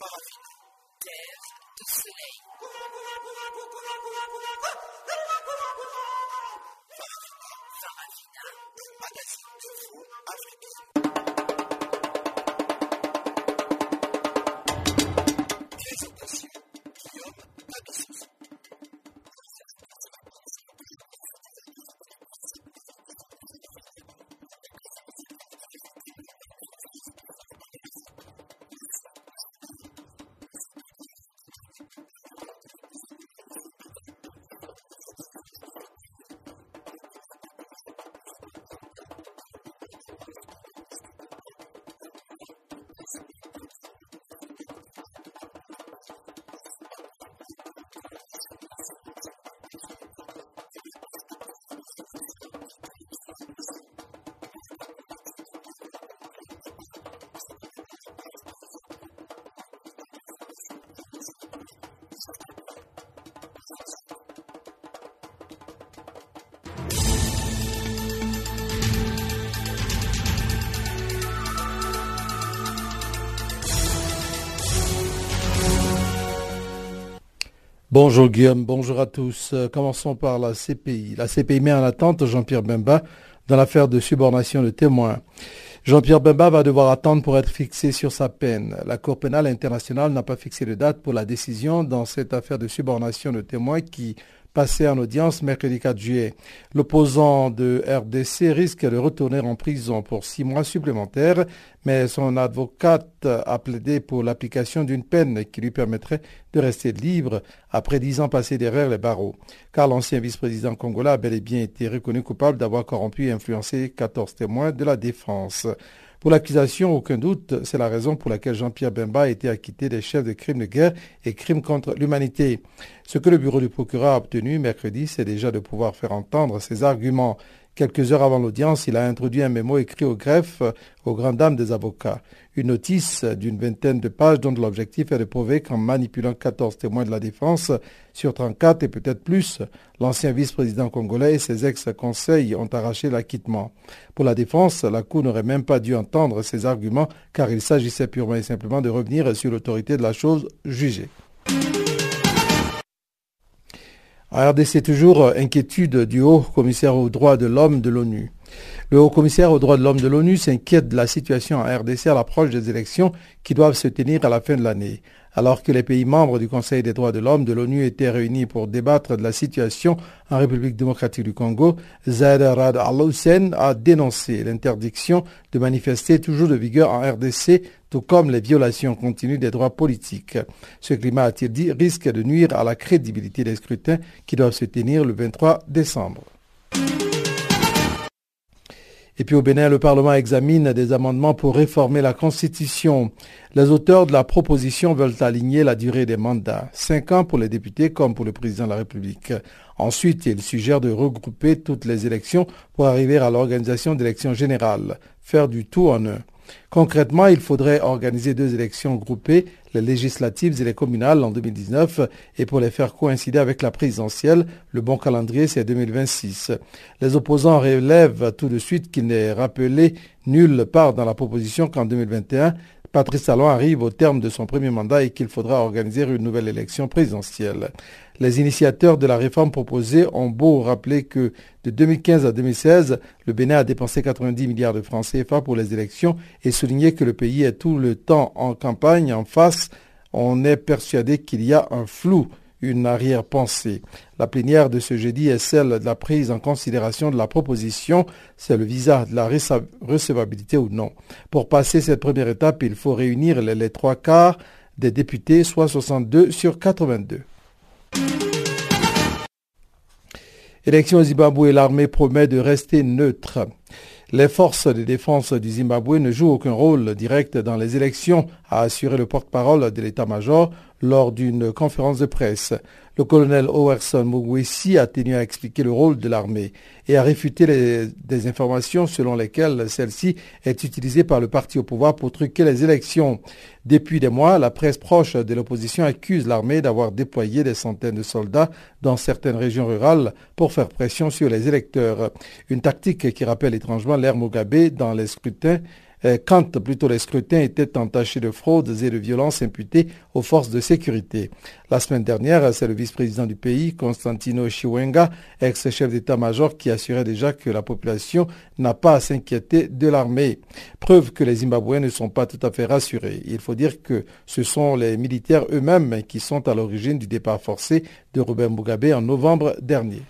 forme d'air, de soleil. Varavina, magazine de fou. Bonjour Guillaume, bonjour à tous. Euh, commençons par la CPI. La CPI met en attente Jean-Pierre Bemba dans l'affaire de subornation de témoins. Jean-Pierre Bemba va devoir attendre pour être fixé sur sa peine. La Cour pénale internationale n'a pas fixé de date pour la décision dans cette affaire de subornation de témoins qui passé en audience mercredi 4 juillet. L'opposant de RDC risque de retourner en prison pour six mois supplémentaires, mais son avocate a plaidé pour l'application d'une peine qui lui permettrait de rester libre après dix ans passés derrière les barreaux, car l'ancien vice-président congolais a bel et bien été reconnu coupable d'avoir corrompu et influencé 14 témoins de la défense. Pour l'accusation, aucun doute, c'est la raison pour laquelle Jean-Pierre Bemba a été acquitté des chefs de crimes de guerre et crimes contre l'humanité. Ce que le bureau du procureur a obtenu mercredi, c'est déjà de pouvoir faire entendre ses arguments. Quelques heures avant l'audience, il a introduit un mémo écrit au greffe aux grandes dames des avocats. Une notice d'une vingtaine de pages dont l'objectif est de prouver qu'en manipulant 14 témoins de la défense sur 34 et peut-être plus, l'ancien vice-président congolais et ses ex-conseils ont arraché l'acquittement. Pour la défense, la Cour n'aurait même pas dû entendre ces arguments car il s'agissait purement et simplement de revenir sur l'autorité de la chose jugée. RDC, toujours inquiétude du haut commissaire aux droits de l'homme de l'ONU. Le haut-commissaire aux droits de l'homme de l'ONU s'inquiète de la situation en RDC à l'approche des élections qui doivent se tenir à la fin de l'année. Alors que les pays membres du Conseil des droits de l'homme de l'ONU étaient réunis pour débattre de la situation en République démocratique du Congo, Zaid Rad al-Hussein a dénoncé l'interdiction de manifester toujours de vigueur en RDC, tout comme les violations continues des droits politiques. Ce climat, a-t-il dit, risque de nuire à la crédibilité des scrutins qui doivent se tenir le 23 décembre. Et puis au Bénin, le Parlement examine des amendements pour réformer la Constitution. Les auteurs de la proposition veulent aligner la durée des mandats, cinq ans pour les députés comme pour le président de la République. Ensuite, ils suggèrent de regrouper toutes les élections pour arriver à l'organisation d'élections générales, faire du tout en un. Concrètement, il faudrait organiser deux élections groupées, les législatives et les communales en 2019, et pour les faire coïncider avec la présidentielle, le bon calendrier c'est 2026. Les opposants relèvent tout de suite qu'il n'est rappelé nulle part dans la proposition qu'en 2021, Patrice Talon arrive au terme de son premier mandat et qu'il faudra organiser une nouvelle élection présidentielle. Les initiateurs de la réforme proposée ont beau rappeler que de 2015 à 2016, le Bénin a dépensé 90 milliards de francs CFA pour les élections et souligner que le pays est tout le temps en campagne en face. On est persuadé qu'il y a un flou une arrière-pensée. La plénière de ce jeudi est celle de la prise en considération de la proposition, c'est le visa de la recevabilité ou non. Pour passer cette première étape, il faut réunir les, trois quarts des députés, soit 62 sur 82. Élection au Zimbabwe, l'armée promet de rester neutre. Les forces de défense du Zimbabwe ne jouent aucun rôle direct dans les élections, a assuré le porte-parole de l'état-major lors d'une conférence de presse. Le colonel Owerson Mugwesi a tenu à expliquer le rôle de l'armée et à réfuter les, des informations selon lesquelles celle-ci est utilisée par le parti au pouvoir pour truquer les élections. Depuis des mois, la presse proche de l'opposition accuse l'armée d'avoir déployé des centaines de soldats dans certaines régions rurales pour faire pression sur les électeurs. Une tactique qui rappelle étrangement l'ère Mugabe dans les scrutins quand plutôt les scrutins étaient entachés de fraudes et de violences imputées aux forces de sécurité. La semaine dernière, c'est le vice-président du pays, Constantino Chiwenga, ex-chef d'état-major, qui assurait déjà que la population n'a pas à s'inquiéter de l'armée. Preuve que les Zimbabwéens ne sont pas tout à fait rassurés. Il faut dire que ce sont les militaires eux-mêmes qui sont à l'origine du départ forcé de Robert Mugabe en novembre dernier.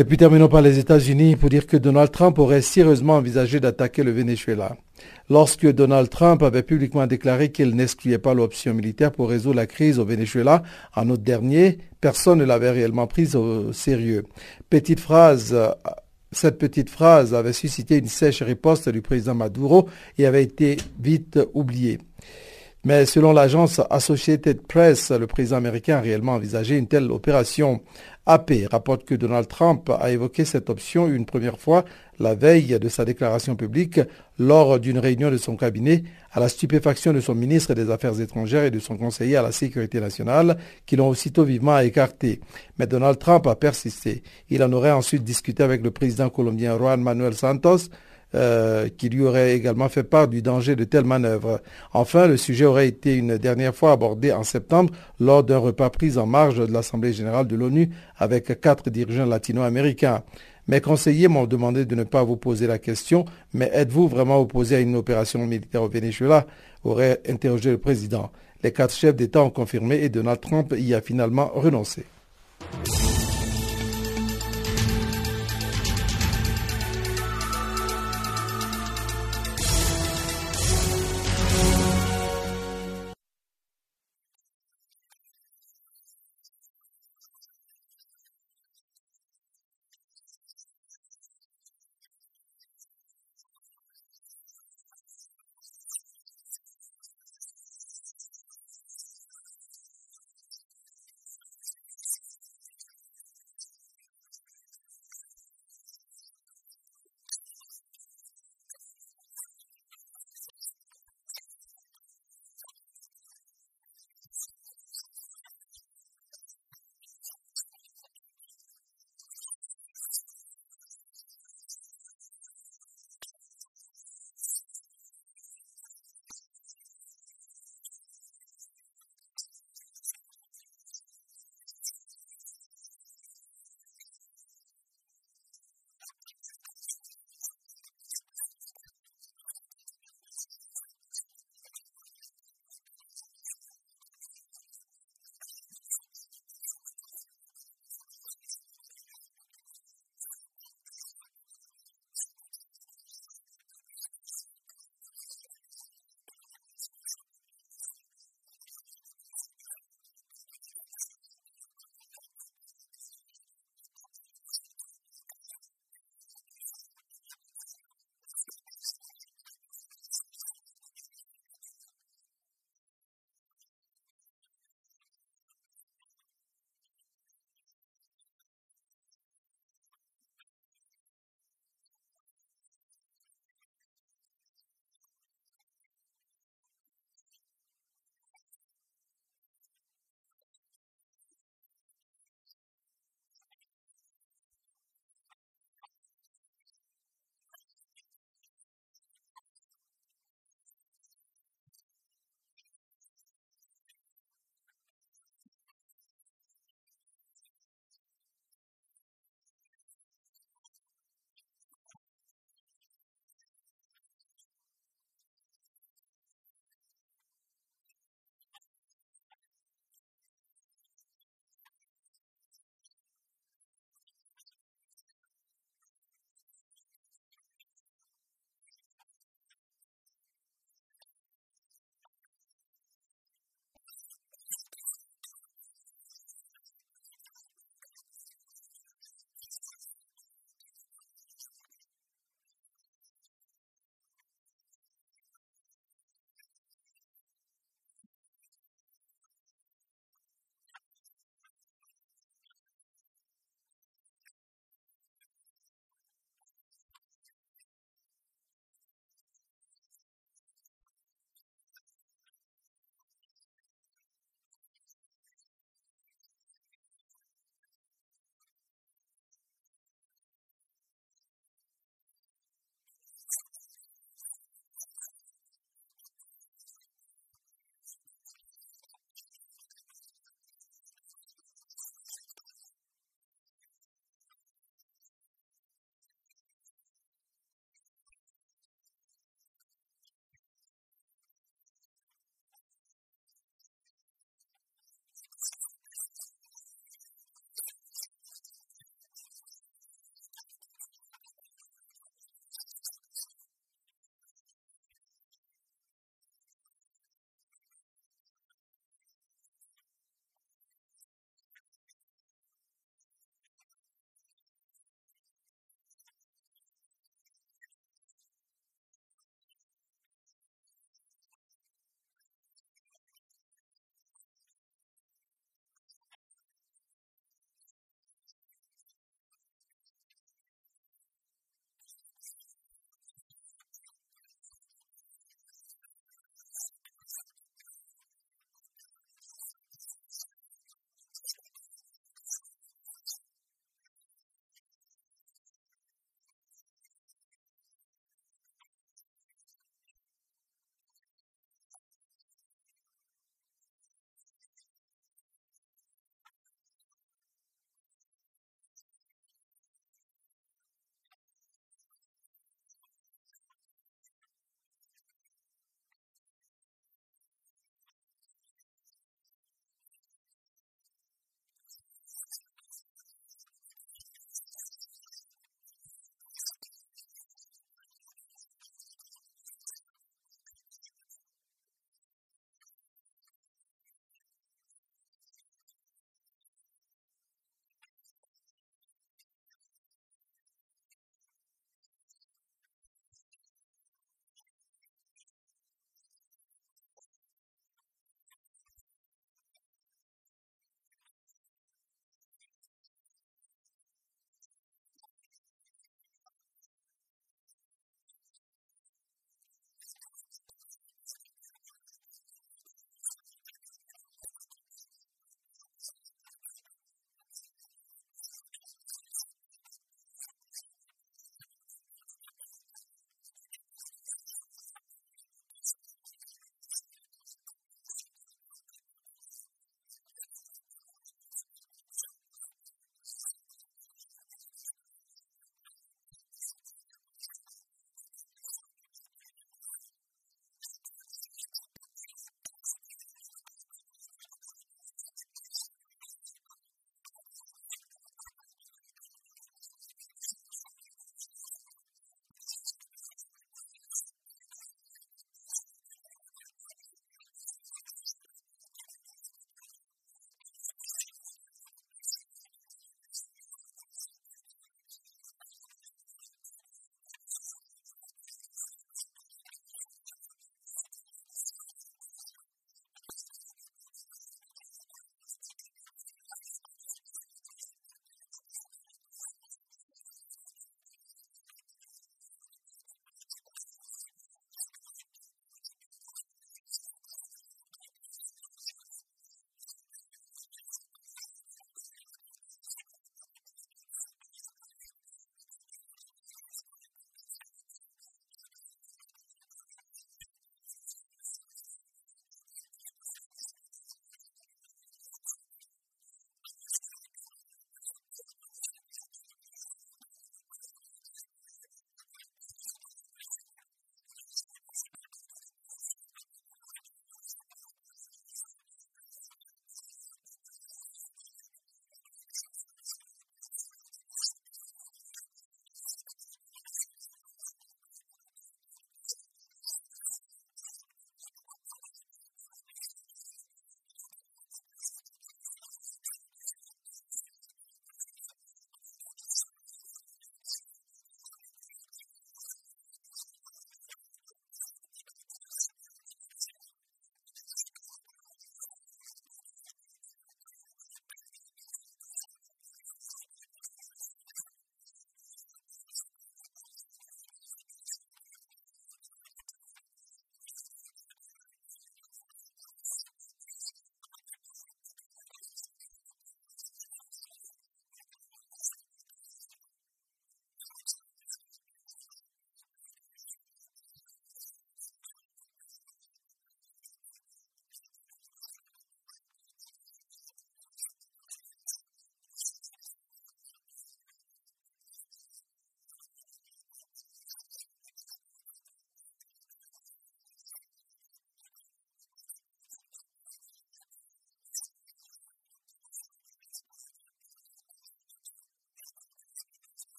Et puis terminons par les États-Unis pour dire que Donald Trump aurait sérieusement envisagé d'attaquer le Venezuela. Lorsque Donald Trump avait publiquement déclaré qu'il n'excluait pas l'option militaire pour résoudre la crise au Venezuela en août dernier, personne ne l'avait réellement prise au sérieux. Petite phrase cette petite phrase avait suscité une sèche riposte du président Maduro et avait été vite oubliée. Mais selon l'agence Associated Press, le président américain a réellement envisagé une telle opération. AP rapporte que Donald Trump a évoqué cette option une première fois la veille de sa déclaration publique lors d'une réunion de son cabinet à la stupéfaction de son ministre des Affaires étrangères et de son conseiller à la sécurité nationale qui l'ont aussitôt vivement écarté. Mais Donald Trump a persisté. Il en aurait ensuite discuté avec le président colombien Juan Manuel Santos euh, qui lui aurait également fait part du danger de telles manœuvres. Enfin, le sujet aurait été une dernière fois abordé en septembre lors d'un repas pris en marge de l'Assemblée générale de l'ONU avec quatre dirigeants latino-américains. Mes conseillers m'ont demandé de ne pas vous poser la question, mais êtes-vous vraiment opposé à une opération militaire au Venezuela? aurait interrogé le président. Les quatre chefs d'État ont confirmé et Donald Trump y a finalement renoncé.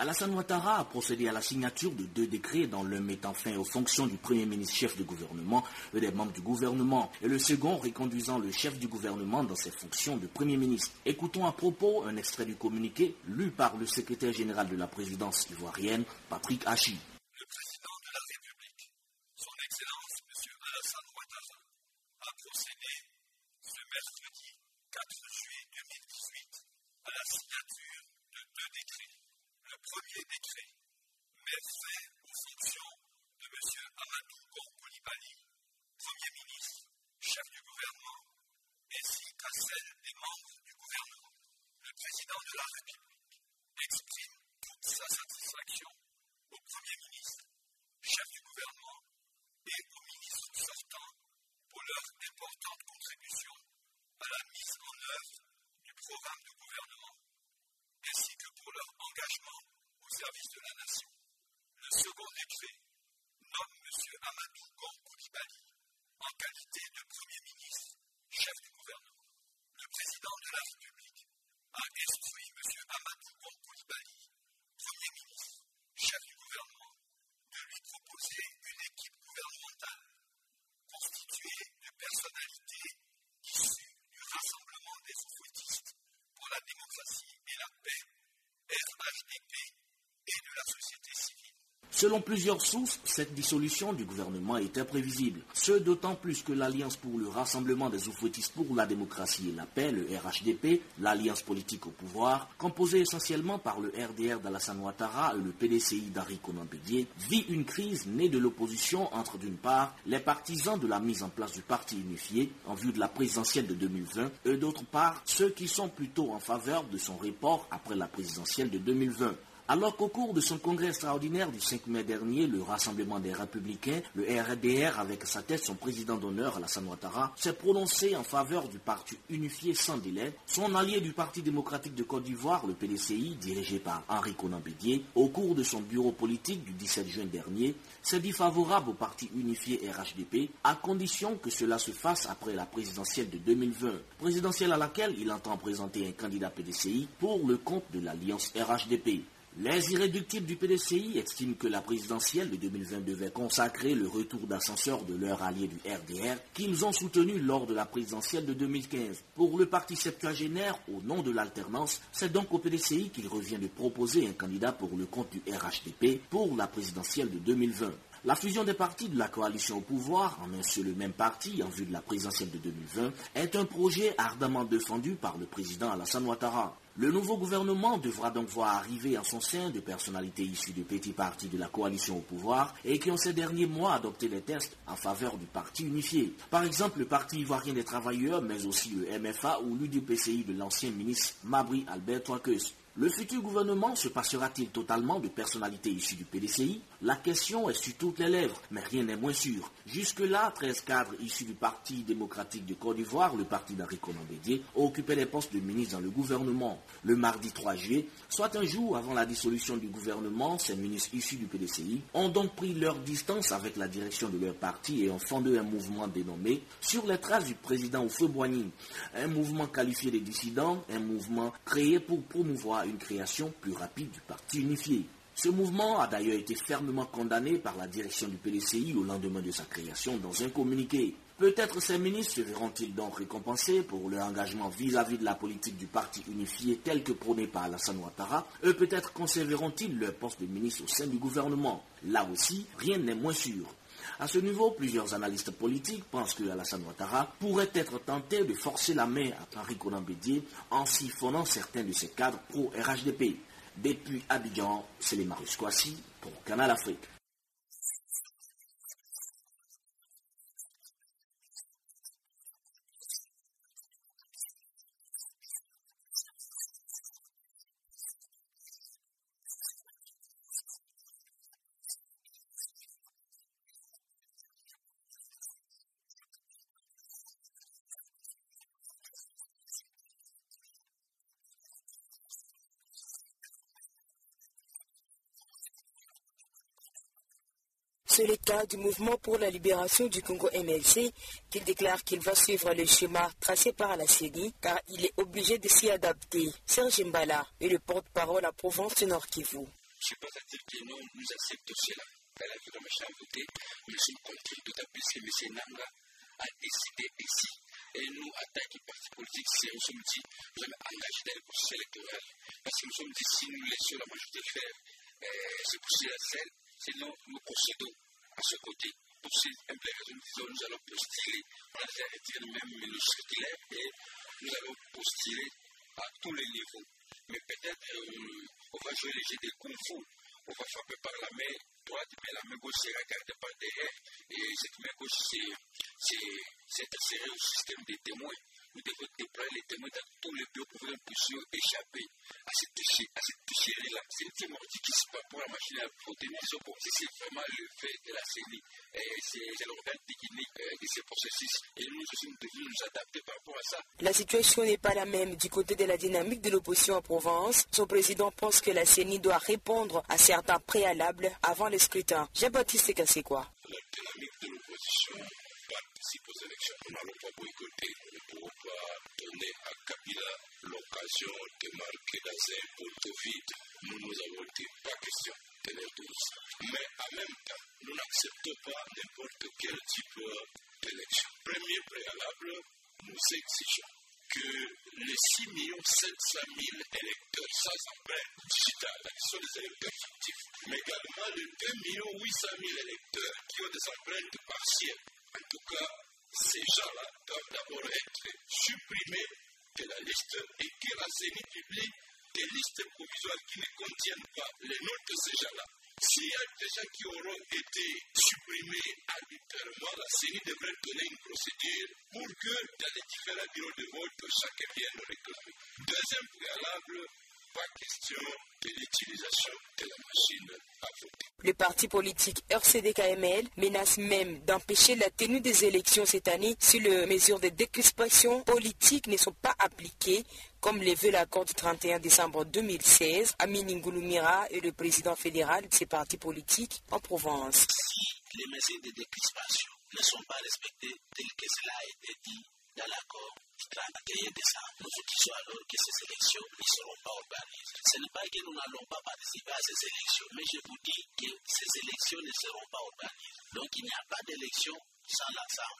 Alassane Ouattara a procédé à la signature de deux décrets dans l'un mettant fin aux fonctions du Premier ministre chef de gouvernement et des membres du gouvernement, et le second reconduisant le chef du gouvernement dans ses fonctions de Premier ministre. Écoutons à propos un extrait du communiqué lu par le secrétaire général de la présidence ivoirienne, Patrick Hachi. Le président de la République, son Excellence M. Alassane Ouattara, a procédé ce mercredi 4 juillet 2018 à la signature de deux décrets. Le premier décret met fin aux fonctions de M. Amadou Gorkoulibaly, Premier ministre, chef du gouvernement, ainsi qu'à celle des membres du gouvernement. Le président de la République exprime toute sa satisfaction au Premier ministre, chef du gouvernement, et aux ministres sortants pour leur importante contribution à la mise en œuvre du programme de gouvernement, ainsi que pour leur engagement au service de la nation. Le second décret nomme M. Amadou Gon Koulibaly en qualité de Premier ministre, chef du gouvernement. Le président de la République a instruit M. Amadou Gon Koulibaly, Premier ministre, chef du gouvernement, de lui proposer une équipe gouvernementale constituée de personnalités issues du Rassemblement des oufouettistes pour la démocratie et la paix, RHDP, et de la société civile. Selon plusieurs sources, cette dissolution du gouvernement était prévisible. Ce d'autant plus que l'Alliance pour le Rassemblement des oufouettistes pour la démocratie et la paix, le RHDP, l'Alliance politique au pouvoir, composée essentiellement par le RDR d'Alassane Ouattara et le PDCI d'Harry Conan vit une crise née de l'opposition entre d'une part les partisans de la mise en place du parti unifié en vue de la présidentielle de 2020 et d'autre part ceux qui sont plutôt en faveur de son report après la présidentielle de 2020. Alors qu'au cours de son congrès extraordinaire du 5 mai dernier, le Rassemblement des Républicains, le RDR, avec sa tête son président d'honneur, Alassane Ouattara, s'est prononcé en faveur du parti unifié sans délai, son allié du Parti démocratique de Côte d'Ivoire, le PDCI, dirigé par Henri Conan Bédier, au cours de son bureau politique du 17 juin dernier, s'est dit favorable au parti unifié RHDP, à condition que cela se fasse après la présidentielle de 2020, présidentielle à laquelle il entend présenter un candidat PDCI pour le compte de l'alliance RHDP. Les irréductibles du PDCI estiment que la présidentielle de 2020 devait consacrer le retour d'ascenseur de leur allié du RDR qu'ils ont soutenu lors de la présidentielle de 2015. Pour le parti septuagénaire, au nom de l'alternance, c'est donc au PDCI qu'il revient de proposer un candidat pour le compte du RHDP pour la présidentielle de 2020. La fusion des partis de la coalition au pouvoir en un seul et même parti en vue de la présidentielle de 2020 est un projet ardemment défendu par le président Alassane Ouattara. Le nouveau gouvernement devra donc voir arriver en son sein des personnalités issues de petits partis de la coalition au pouvoir et qui ont ces derniers mois adopté des tests en faveur du parti unifié. Par exemple, le Parti ivoirien des travailleurs, mais aussi le MFA ou l'UDPCI de l'ancien ministre Mabri Albert Toakeus. Le futur gouvernement se passera-t-il totalement de personnalités issues du PDCI La question est sur toutes les lèvres, mais rien n'est moins sûr. Jusque-là, 13 cadres issus du Parti démocratique de Côte d'Ivoire, le parti d'Henri Bédier, occupaient les postes de ministre dans le gouvernement. Le mardi 3 juillet, soit un jour avant la dissolution du gouvernement, ces ministres issus du PDCI ont donc pris leur distance avec la direction de leur parti et ont fondé un mouvement dénommé Sur les traces du président Oufeu Boigny. Un mouvement qualifié de dissident, un mouvement créé pour promouvoir une création plus rapide du parti unifié. Ce mouvement a d'ailleurs été fermement condamné par la direction du PDCI au lendemain de sa création dans un communiqué. Peut-être ces ministres se verront-ils donc récompensés pour leur engagement vis-à-vis de la politique du parti unifié tel que prôné par Alassane Ouattara, et peut-être conserveront-ils leur poste de ministre au sein du gouvernement. Là aussi, rien n'est moins sûr. À ce niveau, plusieurs analystes politiques pensent que Alassane Ouattara pourrait être tenté de forcer la main à Henri Conan en siphonnant certains de ses cadres pro-RHDP. Depuis Abidjan, c'est les Marus pour Canal Afrique. C'est le du mouvement pour la libération du Congo MLC qui déclare qu'il va suivre le schéma tracé par la CENI car il est obligé de s'y adapter. Serge Mbala est le porte-parole à Provence Nord Kivu. Je ne suis pas à que non, nous acceptons cela. Elle a vu comme à voter, mais nous sommes contraints d'autant plus que M. Nanga a décidé ici. Et nous, en tant que parti politique, si nous sommes dit, nous sommes engagés dans le processus électoral, parce que nous sommes dit, si nous laissons la majorité faire euh, ce processus à celle, sinon nous procédons à ce côté. Pour simples raisons, nous nous allons postuler, on a déjà retiré même le circulaire et nous allons postuler à tous les niveaux. Mais peut-être euh, on va jouer les jeux de kung fu. On va frapper par la main droite, mais la main gauche sera gardée par derrière. Et cette main gauche, c'est inséré au système des témoins. Nous devons déployer les témoins dans tous les bureaux pour que nous puissions échapper à cette toucherie-là. C'est une thématique qui se passe pour la machine à. Nous pour si c'est vraiment le fait de la CENI. C'est l'organe technique de ce processus. Et nous aussi, nous devons nous adapter par rapport à ça. La situation n'est pas la même du côté de la dynamique de l'opposition en Provence. Son président pense que la CENI doit répondre à certains préalables avant le scrutin. Jean-Baptiste Kassekwa. La dynamique de l'opposition participe aux élections. Nous n'allons pas boycotter. Nous ne pouvons pas donner à Kabila l'occasion de marquer dans un poteau vide. Nous, nous avons dit pas question de. Mais en même temps, nous n'acceptons pas n'importe quel type d'élection. Premier préalable, nous exigeons que les 6 700 000 électeurs sans empreinte digitale, qui sont des électeurs fictifs, mais également les 2 800 000 électeurs qui ont des empreintes partielles, en tout cas, ces gens-là doivent d'abord être supprimés de la liste et que la CENI publie des listes provisoires qui ne contiennent pas les noms de ces gens-là. S'il y a des gens qui auront été supprimés arbitrairement, la CENI devrait donner une procédure pour que dans les différents bureaux de vote, chacun vienne réclamer. Deuxième préalable, question de l'utilisation de la machine à voter. Le parti politique RCD-KML menace même d'empêcher la tenue des élections cette année si les mesures de décrispation politique ne sont pas appliquées, comme le veut l'accord du 31 décembre 2016. Amin Ngouloumira est le président fédéral de ces partis politiques en Provence. Si les mesures de ne sont pas respectées que cela a été dit dans l'accord du 31 décembre, nous disons alors que ces élections ne seront pas organisées. Ce n'est pas que nous n'allons pas participer à ces élections, mais je vous dis que ces élections ne seront pas organisées. Donc il n'y a pas d'élection sans.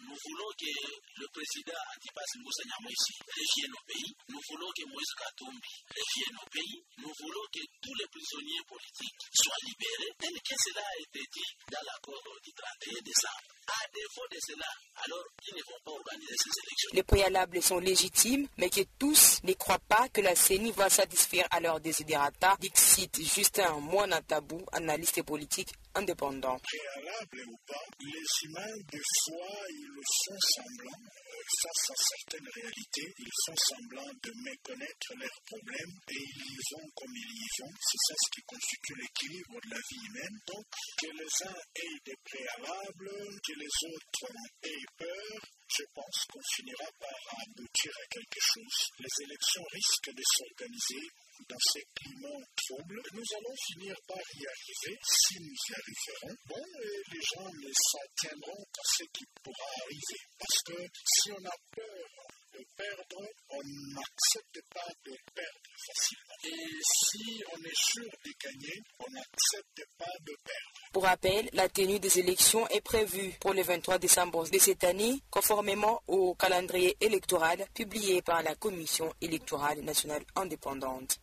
Nous voulons que le président Antipas Moussa ici revienne au pays. Nous voulons que Moïse Katumbi revienne au pays. Nous voulons que tous les prisonniers politiques soient libérés, tel que cela a été dit dans l'accord du 31 décembre. À défaut de cela, alors ils ne vont pas organiser ces élections. Les préalables sont légitimes, mais que tous ne croient pas que la CENI va satisfaire à leurs desiderata. Dixit Justin Moine-Tabou, analyste politique indépendant. Préalable ou pas, les humains, des fois, ils font semblant, euh, face à certaines réalités, ils font semblant de méconnaître leurs problèmes et ils y vont comme ils y vont. C'est ça ce qui constitue l'équilibre de la vie humaine. Donc, que les uns aient des préalables, que les autres aient peur, je pense qu'on finira par aboutir à quelque chose. Les élections risquent de s'organiser dans ces climats troubles. Nous allons finir par y arriver si nous y arriverons. Bon, et les gens ne s'attiendront qu'à ce qui pourra arriver. Parce que si on a peur de perdre, on n'accepte pas de perdre facilement. Et si on est sûr de gagner, on n'accepte pas de perdre. Pour rappel, la tenue des élections est prévue pour le 23 décembre de cette année, conformément au calendrier électoral publié par la Commission électorale nationale indépendante.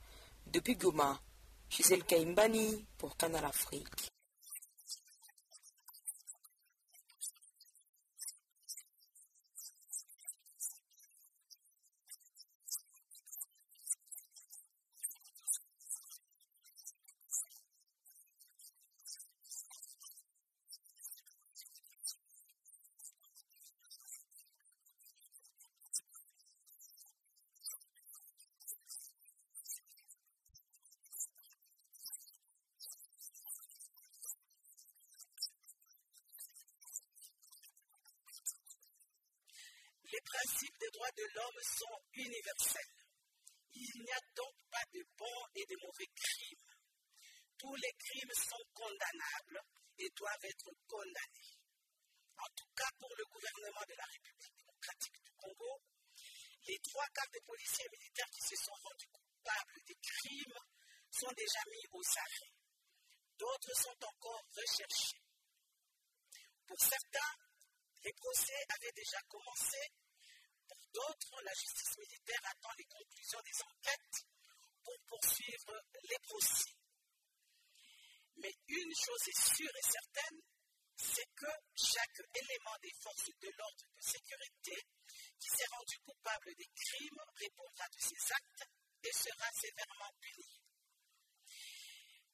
Depuis Goma, Gisèle Kaimbani pour Canal Afrique. De l'homme sont universels. Il n'y a donc pas de bons et de mauvais crimes. Tous les crimes sont condamnables et doivent être condamnés. En tout cas, pour le gouvernement de la République démocratique du Congo, les trois quarts des policiers et militaires qui se sont rendus coupables des crimes sont déjà mis au sacré. D'autres sont encore recherchés. Pour certains, les procès avaient déjà commencé. D'autres, la justice militaire attend les conclusions des enquêtes pour poursuivre les procès. Mais une chose est sûre et certaine, c'est que chaque élément des forces de l'ordre de sécurité qui s'est rendu coupable des crimes répondra de ses actes et sera sévèrement puni.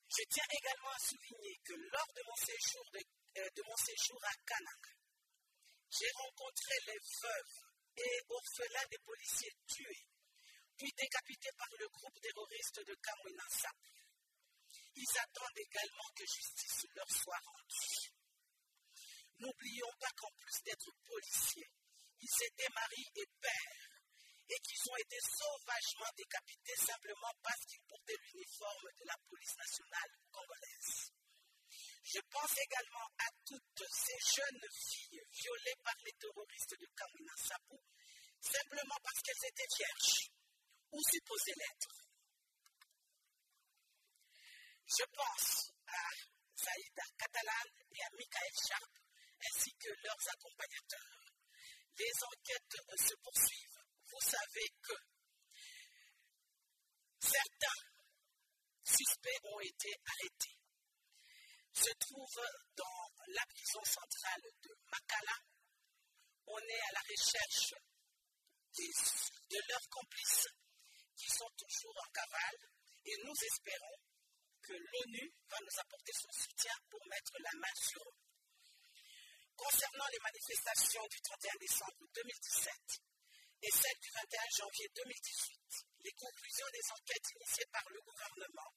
Je tiens également à souligner que lors de mon séjour, euh, à Canaan, j'ai rencontré les veuves et orphelins des policiers tués, puis décapités par le groupe terroriste de Kamwina Ils attendent également que justice leur soit rendue. N'oublions pas qu'en plus d'être policiers, ils étaient maris et pères et qu'ils ont été sauvagement décapités simplement parce qu'ils portaient l'uniforme de la police nationale congolaise. Je pense également à toutes ces jeunes filles violées par les terroristes de Kamina Sapou, simplement parce qu'elles étaient vierges ou supposées l'être. Je pense à Zaïda Catalan et à Michael Sharp, ainsi que leurs accompagnateurs. Les enquêtes se poursuivent vous savez que certains suspects ont été arrêtés, se trouvent dans la prison centrale de Makala. On est à la recherche de leurs complices qui sont toujours en cavale et nous espérons que l'ONU va nous apporter son soutien pour mettre la main sur eux. Concernant les manifestations du 31 décembre 2017, et celle du 21 janvier 2018, les conclusions des enquêtes initiées par le gouvernement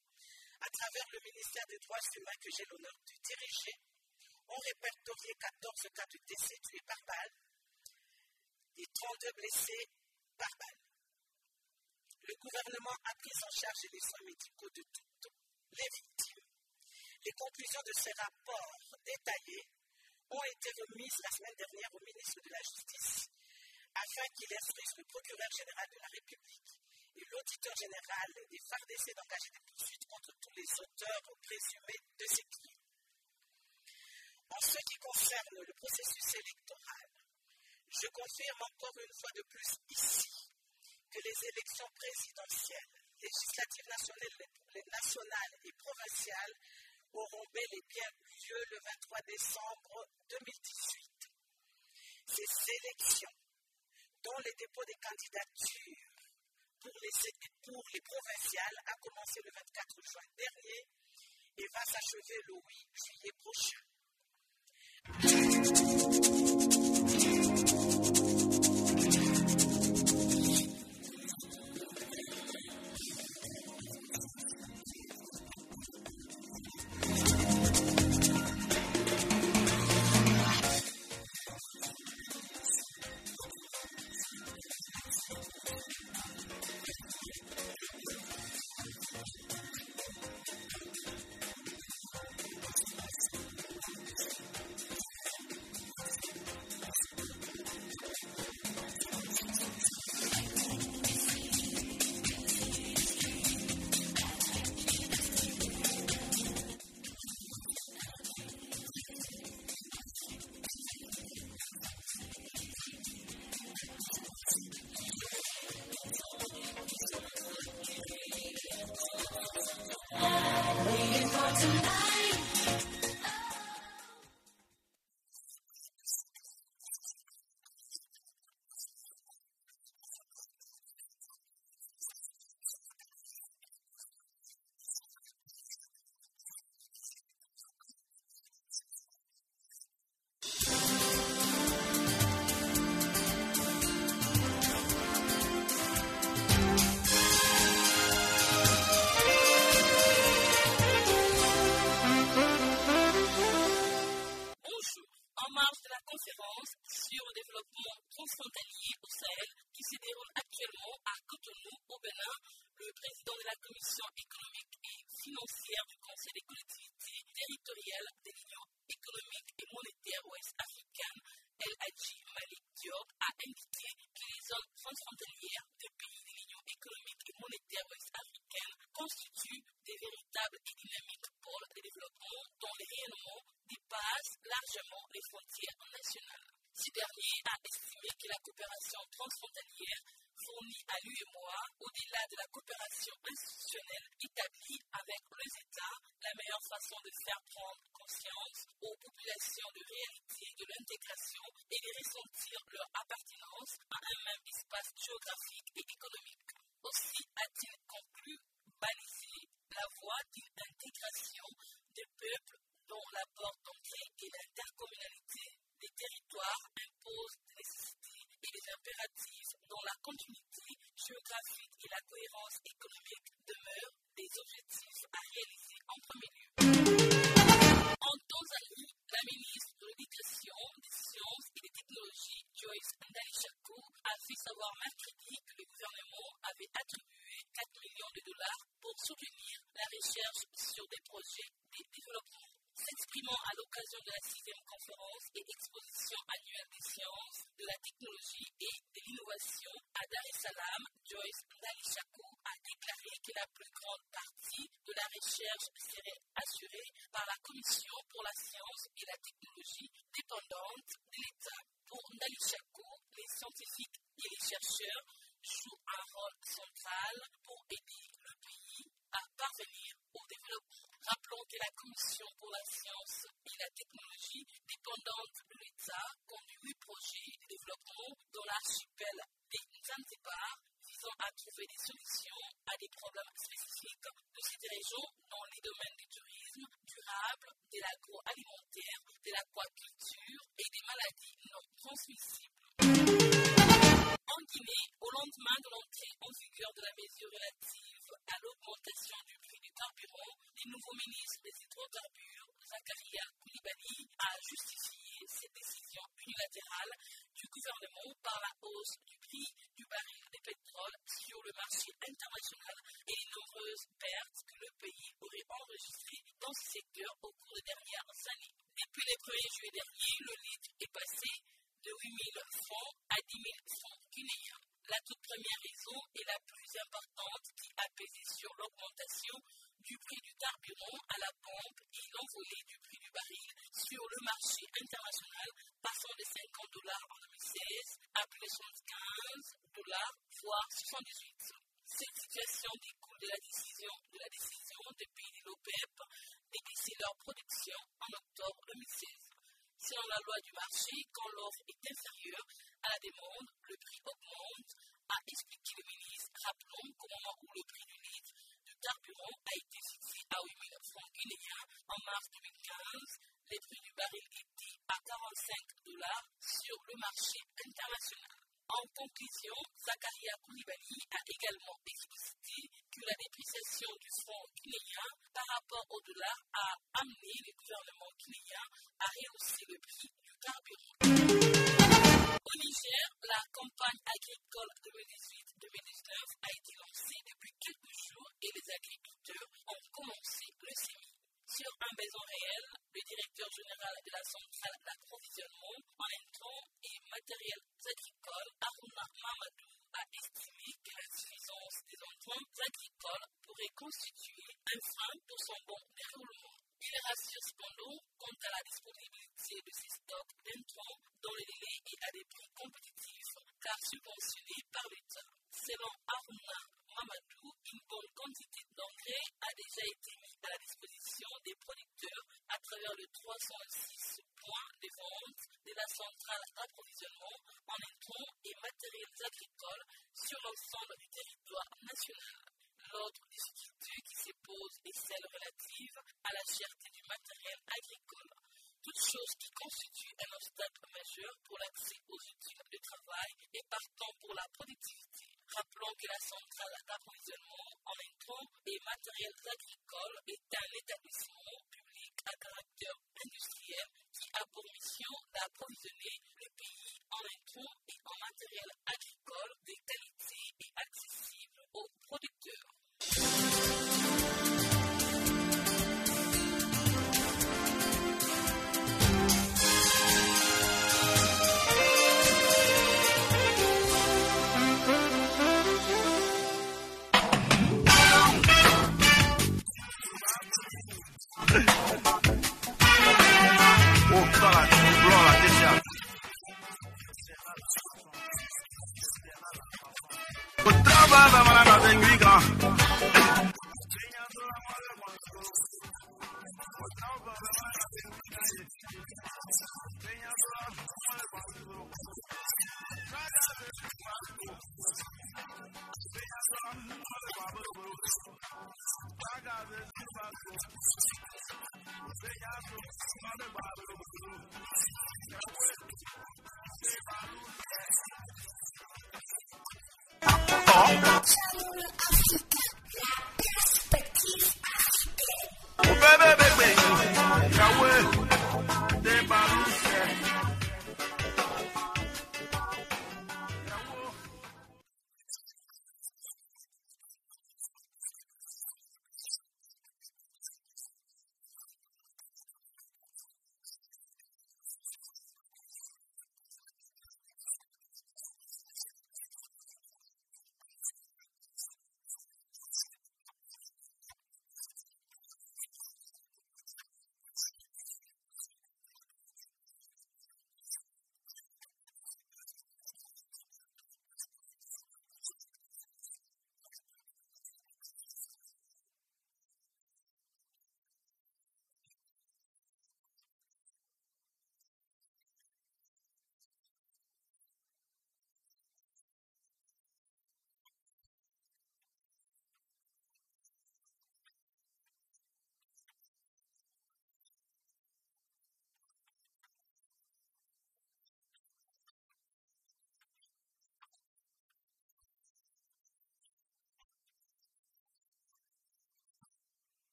à travers le ministère des Droits humains que j'ai l'honneur de diriger ont répertorié 14 cas de décès tués par balle et 32 blessés par balle. Le gouvernement a pris en charge les soins médicaux de toutes les victimes. Les conclusions de ces rapports détaillés ont été remises la semaine dernière au ministre de la Justice afin qu'il instruise le procureur général de la République et l'auditeur général des FARDC d'engager des poursuites contre tous les auteurs présumés de ces crimes. En ce qui concerne le processus électoral, je confirme encore une fois de plus ici que les élections présidentielles, législatives nationales, et provinciales auront bel et bien eu lieu le 23 décembre 2018. Ces élections dont le dépôt des candidatures pour les, pour les provinciales a commencé le 24 juin dernier et va s'achever le 8 juillet prochain. Fait savoir mercredi que le gouvernement avait attribué 4 millions de dollars pour soutenir la recherche sur des projets de développement. S'exprimant à l'occasion de la sixième conférence et exposition annuelle des sciences, de la technologie et de l'innovation à Dar es Salaam, Joyce Ndalishaku a déclaré que la plus grande partie de la recherche serait assurée par la Commission pour la science et la technologie dépendante de l'État. Pour Ndalishaku, les scientifiques et les chercheurs jouent un rôle central pour aider le pays à parvenir au développement. Rappelons que la Commission pour la science et la technologie dépendante de l'État conduit huit projets de développement dans l'archipel des Zanzibar visant à trouver des solutions à des problèmes spécifiques de cette région dans les domaines du tourisme durable, de l'agroalimentaire, de l'aquaculture et des maladies non transmissibles. En Guinée, au lendemain de l'entrée en vigueur de la mesure relative à l'augmentation du prix du carburant, le nouveau ministre des hydrocarbures, Zakaria Koulibaly, a justifié cette décision unilatérale du gouvernement par la hausse du prix du baril de pétrole sur le marché international et les nombreuses pertes que le pays aurait enregistrées dans ce secteur au cours des dernières années. Depuis le 1er juillet dernier, le litre est passé de 8 000 francs à 10 000 francs guinéens. La toute première raison et la plus importante qui a sur l'augmentation du prix du carburant à la pompe et l'envolée du prix du baril sur le marché international, passant de 50 dollars en 2016 à plus de 75 dollars, voire 78. Cette situation découle de la décision de la décision des pays de l'OPEP de baisser leur production en octobre 2016. Selon la loi du marché, quand l'offre est inférieure à la demande, le prix augmente, a expliqué le ministre. Rappelons qu'au moment où le prix du litre de carburant a été fixé à 8 000 francs guinéens en mars 2015, les prix du baril étaient à 45 dollars sur le marché international. En conclusion, Zakaria Koulibaly a également explicité que la dépréciation du franc guinéen par rapport au dollar a amené le gouvernement guinéen à rehausser le prix du carburant. Au Niger, la campagne agricole 2018-2019 a été lancée depuis quelques jours et les agriculteurs ont commencé le sémi. Sur un besoin réel, le directeur général de la centrale d'approvisionnement en intrants et matériels agricoles, Aruna Mamadou, a estimé que l'insuffisance des intrants agricoles pourrait constituer un frein pour son bon déroulement. Il rassure cependant quant à la disponibilité de ces stocks d'intrants dans les délais et à des prix compétitifs, car subventionnés par l'État. Selon Aruna Mamadou, une bonne quantité d'engrais a déjà été mise à la disposition des producteurs à travers le 306 points de vente de la centrale d'approvisionnement en intrants et matériels agricoles sur l'ensemble du territoire national. L'autre difficulté qui se pose est celle relative à la cherté du matériel agricole, toute chose qui constitue un obstacle majeur pour l'accès aux outils de travail et partant pour la productivité. Rappelons que la centrale d'approvisionnement en intrants et matériels agricoles est un établissement public à caractère industriel qui a pour mission d'approvisionner le pays en intrants et en matériel agricole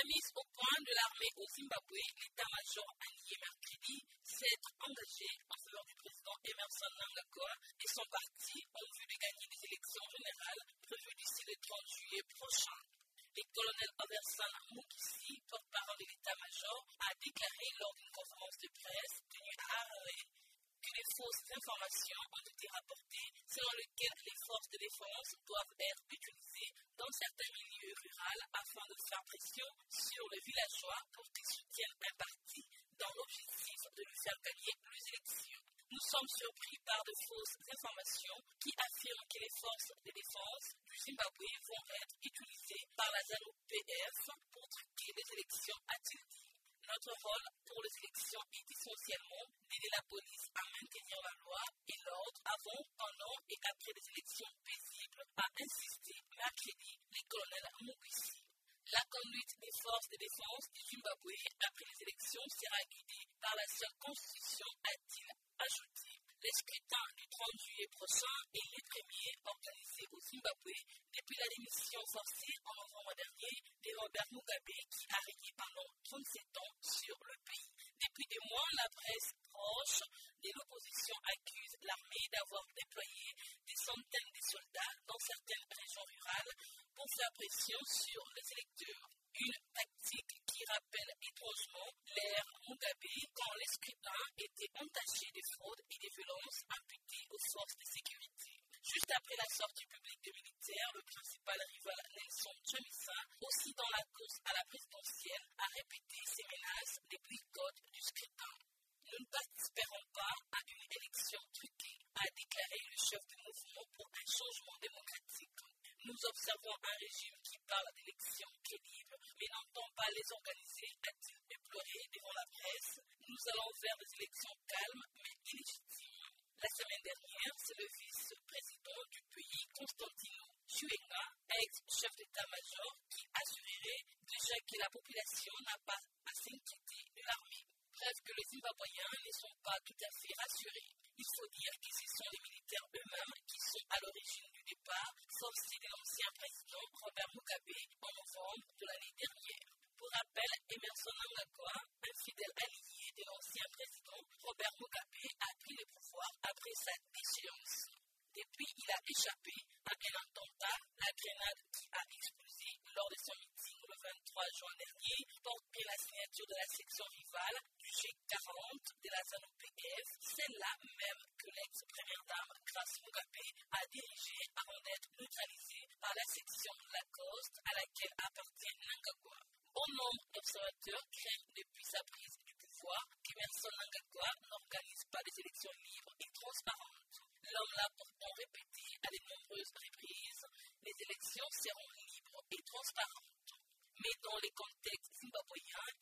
La mise au point de l'armée au Zimbabwe, l'état-major a nié mercredi s'être engagé en faveur du président Emerson Mnangagwa et son parti en vue de gagner les élections générales prévues d'ici le 30 juillet prochain. Le colonel Overson Mukisi, porte-parole de l'état-major, a déclaré lors d'une conférence de presse tenue à Harare que les fausses informations ont été rapportées selon lesquelles les forces de défense doivent être utilisées dans certains milieux ruraux afin de faire pression sur les villageois pour qu'ils soutiennent un parti dans l'objectif de lui faire gagner les élections. Nous sommes surpris par de fausses informations qui affirment que les forces de défense du Zimbabwe vont être utilisées par la ZANU-PF pour truquer les élections, a-t-il dit. Notre rôle pour les élections est essentiellement d'aider la police à maintenir la loi et l'ordre avant, pendant et après les élections paisibles, a insisté mercredi le colonel Mugisi. La conduite des forces de défense du Zimbabwe après les élections sera guidée par la seule constitution, a-t-il ajouté. Le scrutin du 30 juillet prochain est le premier organisé au Zimbabwe depuis la démission forcée en novembre dernier de Robert Mugabe qui a régné pendant 37 ans sur le pays. Depuis des mois, la presse proche de l'opposition accuse l'armée d'avoir déployé des centaines de soldats dans certaines régions rurales pour faire pression sur les électeurs. Une tactique qui rappelle étrangement l'ère Mugabe quand les scrutins étaient entachés de fraude et de violences imputées aux forces de sécurité. Juste après la sortie publique des militaires, le principal rival Nelson Chamisa, aussi dans la course à la présidentielle, a répété ses menaces de boycott du scrutin. Nous ne participerons pas à une élection truquée, a déclaré le chef du mouvement pour un changement démocratique. Nous observons un régime qui parle d'élections crédibles, mais n'entend pas les organiser, a-t-il déploré devant la presse. Nous allons vers des élections calmes mais illégitimes. La semaine dernière, c'est le vice-président du pays, Constantino Chuenga, ex-chef d'état-major, qui assurerait déjà que la population n'a pas à s'inquiéter de l'armée. Bref, que les Zimbabwéens ne sont pas tout à fait rassurés. Il faut dire que ce sont les militaires eux-mêmes qui sont à l'origine du départ forcé de l'ancien président Robert Mugabe en novembre de l'année dernière. Pour rappel, Emerson Mnangagwa, un fidèle allié de l'ancien président Robert Mugabe, a pris le pouvoir après sa déchéance. Depuis, il a échappé à un attentat, la grenade qui a explosé lors de son meeting le 23 juin dernier portait la signature de la section rivale du G40 de la ZANU-PF, celle-là même que l'ex-première dame Grace Mugabe a dirigée avant d'être neutralisée par la section Lacoste à laquelle appartient Nangagwa. Bon nombre d'observateurs craignent depuis sa prise du pouvoir qu'Emerson Nangagwa n'organise pas des élections libres et transparentes. L'homme l'a pourtant répété à de nombreuses reprises, les élections seront libres et transparentes. Mais dans les contextes zimbabwéens,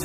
I